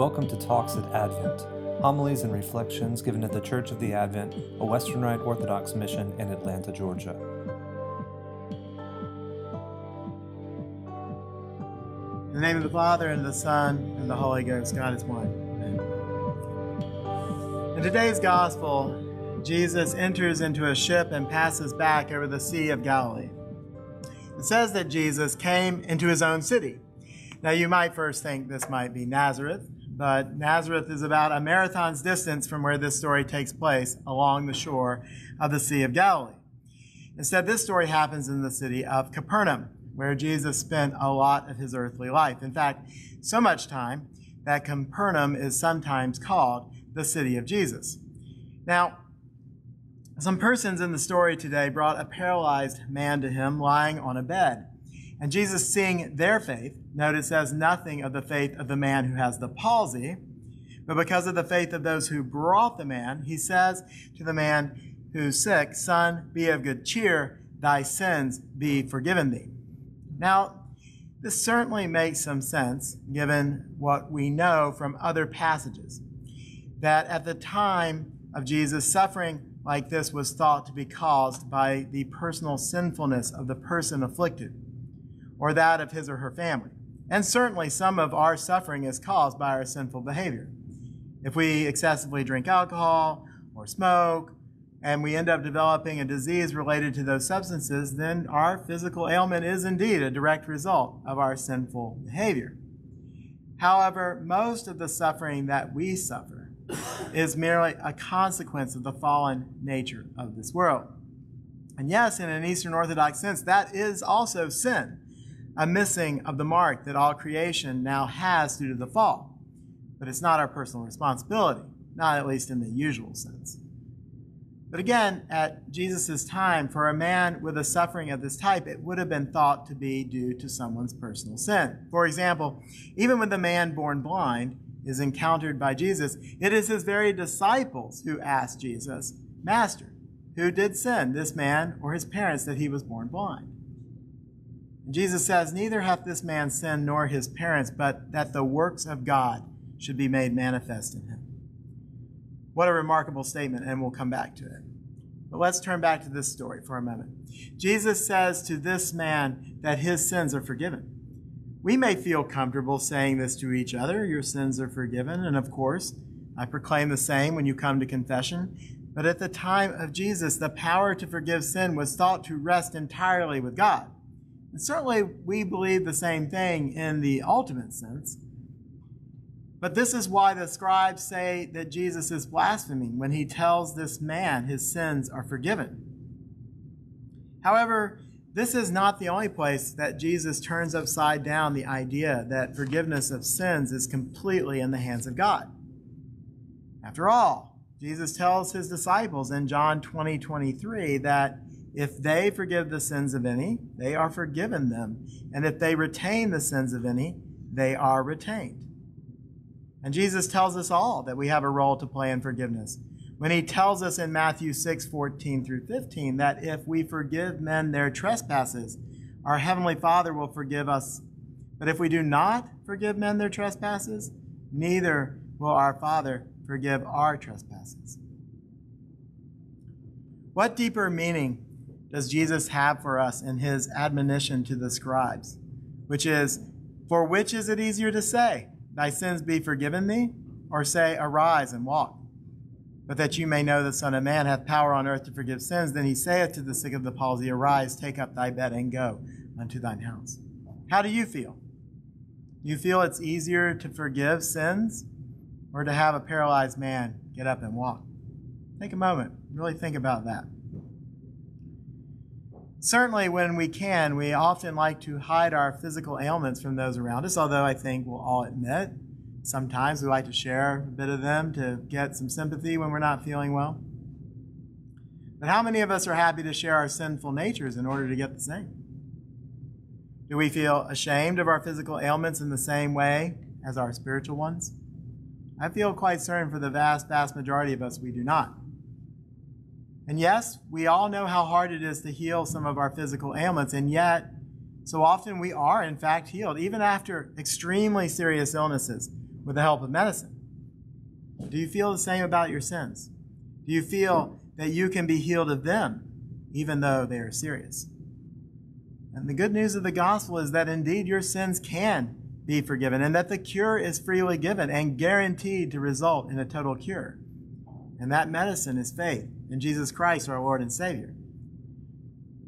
Welcome to Talks at Advent, homilies and reflections given at the Church of the Advent, a Western Rite Orthodox mission in Atlanta, Georgia. In the name of the Father, and the Son, and the Holy Ghost, God is one. In today's Gospel, Jesus enters into a ship and passes back over the Sea of Galilee. It says that Jesus came into his own city. Now, you might first think this might be Nazareth, but Nazareth is about a marathon's distance from where this story takes place along the shore of the Sea of Galilee. Instead, this story happens in the city of Capernaum, where Jesus spent a lot of his earthly life. In fact, so much time that Capernaum is sometimes called the city of Jesus. Now, some persons in the story today brought a paralyzed man to him lying on a bed. And Jesus, seeing their faith, notice says nothing of the faith of the man who has the palsy, but because of the faith of those who brought the man, he says to the man who's sick, Son, be of good cheer, thy sins be forgiven thee. Now, this certainly makes some sense given what we know from other passages. That at the time of Jesus, suffering like this was thought to be caused by the personal sinfulness of the person afflicted or that of his or her family. And certainly some of our suffering is caused by our sinful behavior. If we excessively drink alcohol or smoke, and we end up developing a disease related to those substances, then our physical ailment is indeed a direct result of our sinful behavior. However, most of the suffering that we suffer is merely a consequence of the fallen nature of this world. And yes, in an Eastern Orthodox sense, that is also sin a missing of the mark that all creation now has due to the fall. But it's not our personal responsibility, not at least in the usual sense. But again, at Jesus' time, for a man with a suffering of this type, it would have been thought to be due to someone's personal sin. For example, even when the man born blind is encountered by Jesus, it is his very disciples who ask Jesus, Master, who did sin, this man or his parents, that he was born blind? Jesus says, Neither hath this man sinned nor his parents, but that the works of God should be made manifest in him. What a remarkable statement, and we'll come back to it. But let's turn back to this story for a moment. Jesus says to this man that his sins are forgiven. We may feel comfortable saying this to each other your sins are forgiven, and of course, I proclaim the same when you come to confession. But at the time of Jesus, the power to forgive sin was thought to rest entirely with God. Certainly, we believe the same thing in the ultimate sense. But this is why the scribes say that Jesus is blaspheming when he tells this man his sins are forgiven. However, this is not the only place that Jesus turns upside down the idea that forgiveness of sins is completely in the hands of God. After all, Jesus tells his disciples in John 20 23 that if they forgive the sins of any, they are forgiven them. And if they retain the sins of any, they are retained. And Jesus tells us all that we have a role to play in forgiveness. When he tells us in Matthew 6 14 through 15 that if we forgive men their trespasses, our Heavenly Father will forgive us. But if we do not forgive men their trespasses, neither will our Father forgive our trespasses. What deeper meaning does Jesus have for us in his admonition to the scribes, which is, For which is it easier to say, Thy sins be forgiven thee, or say, Arise and walk? But that you may know the Son of Man hath power on earth to forgive sins, then he saith to the sick of the palsy, Arise, take up thy bed, and go unto thine house. How do you feel? You feel it's easier to forgive sins or to have a paralyzed man get up and walk? Take a moment, really think about that. Certainly, when we can, we often like to hide our physical ailments from those around us, although I think we'll all admit sometimes we like to share a bit of them to get some sympathy when we're not feeling well. But how many of us are happy to share our sinful natures in order to get the same? Do we feel ashamed of our physical ailments in the same way as our spiritual ones? I feel quite certain for the vast, vast majority of us we do not. And yes, we all know how hard it is to heal some of our physical ailments, and yet, so often we are in fact healed. Even after extremely serious illnesses, with the help of medicine. Do you feel the same about your sins? Do you feel that you can be healed of them, even though they are serious? And the good news of the gospel is that indeed your sins can be forgiven and that the cure is freely given and guaranteed to result in a total cure. And that medicine is faith in Jesus Christ, our Lord and Savior.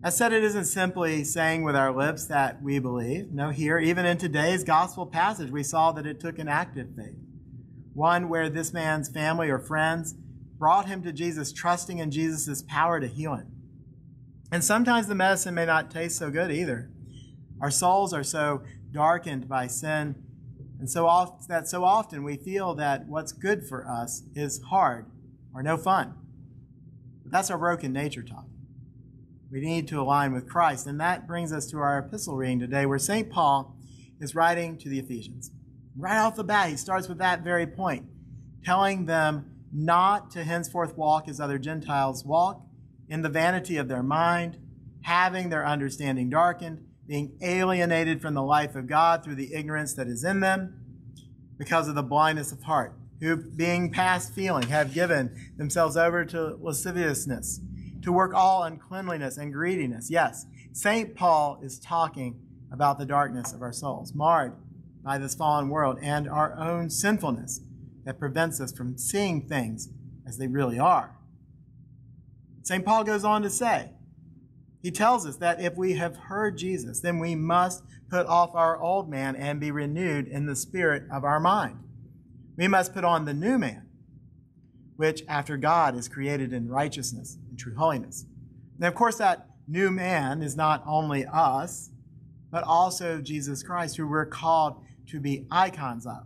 I said it isn't simply saying with our lips that we believe. No, here, even in today's gospel passage, we saw that it took an active faith. One where this man's family or friends brought him to Jesus, trusting in Jesus' power to heal him. And sometimes the medicine may not taste so good either. Our souls are so darkened by sin, and so oft, that so often we feel that what's good for us is hard or no fun. But that's our broken nature talk. We need to align with Christ, and that brings us to our epistle reading today, where St. Paul is writing to the Ephesians. Right off the bat, he starts with that very point, telling them not to henceforth walk as other Gentiles walk, in the vanity of their mind, having their understanding darkened, being alienated from the life of God through the ignorance that is in them, because of the blindness of heart, who, being past feeling, have given themselves over to lasciviousness, to work all uncleanliness and greediness. Yes, St. Paul is talking about the darkness of our souls, marred by this fallen world and our own sinfulness that prevents us from seeing things as they really are. St. Paul goes on to say, he tells us that if we have heard Jesus, then we must put off our old man and be renewed in the spirit of our mind. We must put on the new man, which after God is created in righteousness and true holiness. Now, of course, that new man is not only us, but also Jesus Christ, who we're called to be icons of.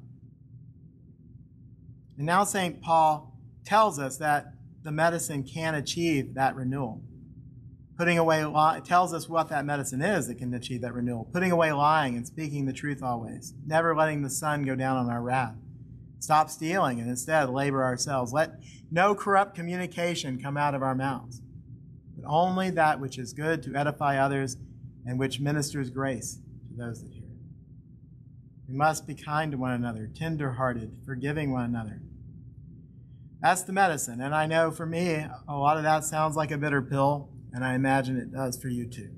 And now St. Paul tells us that the medicine can achieve that renewal. Putting away tells us what that medicine is that can achieve that renewal. Putting away lying and speaking the truth always. Never letting the sun go down on our wrath. Stop stealing and instead labor ourselves. Let no corrupt communication come out of our mouths, but only that which is good to edify others and which ministers grace to those that hear it. We must be kind to one another, tender hearted, forgiving one another that's the medicine. And I know for me, a lot of that sounds like a bitter pill, and I imagine it does for you too.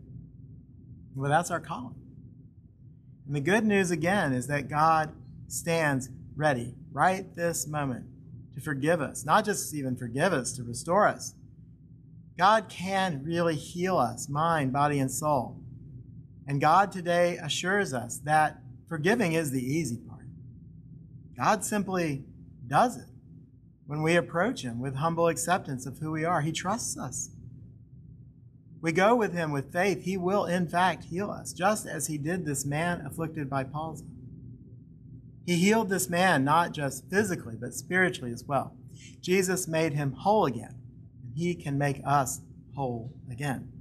Well, that's our calling. And the good news again is that God stands ready right this moment to forgive us, not just even forgive us, to restore us. God can really heal us, mind, body, and soul. And God today assures us that forgiving is the easy part. God simply does it when we approach Him with humble acceptance of who we are. He trusts us. We go with Him with faith. He will, in fact, heal us, just as He did this man afflicted by palsy. He healed this man not just physically, but spiritually as well. Jesus made him whole again, and He can make us whole again.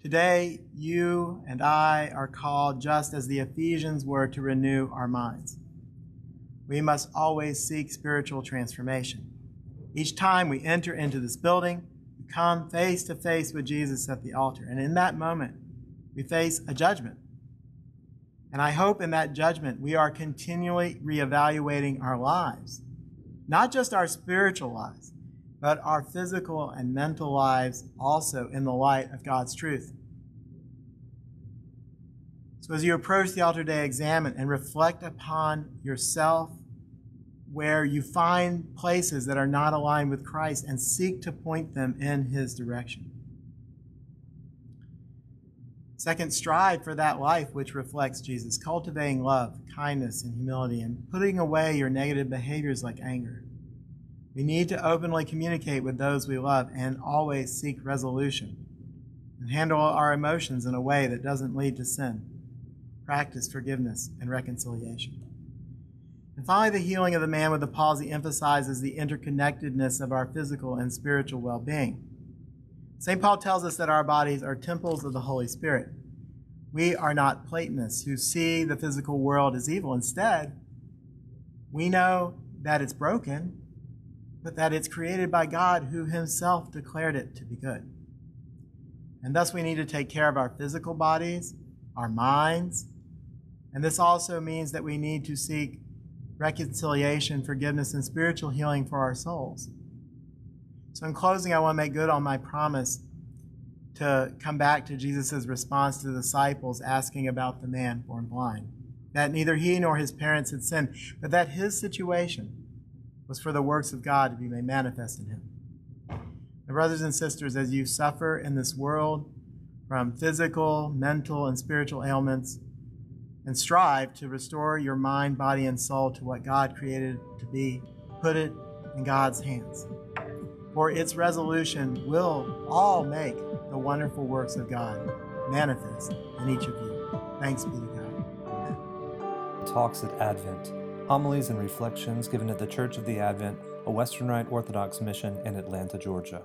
Today, you and I are called, just as the Ephesians were, to renew our minds we must always seek spiritual transformation. Each time we enter into this building, we come face to face with Jesus at the altar. And in that moment, we face a judgment. And I hope in that judgment, we are continually reevaluating our lives, not just our spiritual lives, but our physical and mental lives also in the light of God's truth. So as you approach the altar day, examine and reflect upon yourself where you find places that are not aligned with Christ and seek to point them in His direction. Second, strive for that life which reflects Jesus, cultivating love, kindness, and humility, and putting away your negative behaviors like anger. We need to openly communicate with those we love and always seek resolution and handle our emotions in a way that doesn't lead to sin. Practice forgiveness and reconciliation. And finally, the healing of the man with the palsy emphasizes the interconnectedness of our physical and spiritual well being. St. Paul tells us that our bodies are temples of the Holy Spirit. We are not Platonists who see the physical world as evil. Instead, we know that it's broken, but that it's created by God who himself declared it to be good. And thus, we need to take care of our physical bodies, our minds, And this also means that we need to seek reconciliation, forgiveness, and spiritual healing for our souls. So, in closing, I want to make good on my promise to come back to Jesus' response to the disciples asking about the man born blind. That neither he nor his parents had sinned, but that his situation was for the works of God to be made manifest in him. My brothers and sisters, as you suffer in this world from physical, mental, and spiritual ailments, and strive to restore your mind, body, and soul to what God created to be, put it in God's hands. For its resolution will all make the wonderful works of God manifest in each of you. Thanks be to God. Talks at Advent. Homilies and reflections given at the Church of the Advent, a Western Rite Orthodox mission in Atlanta, Georgia.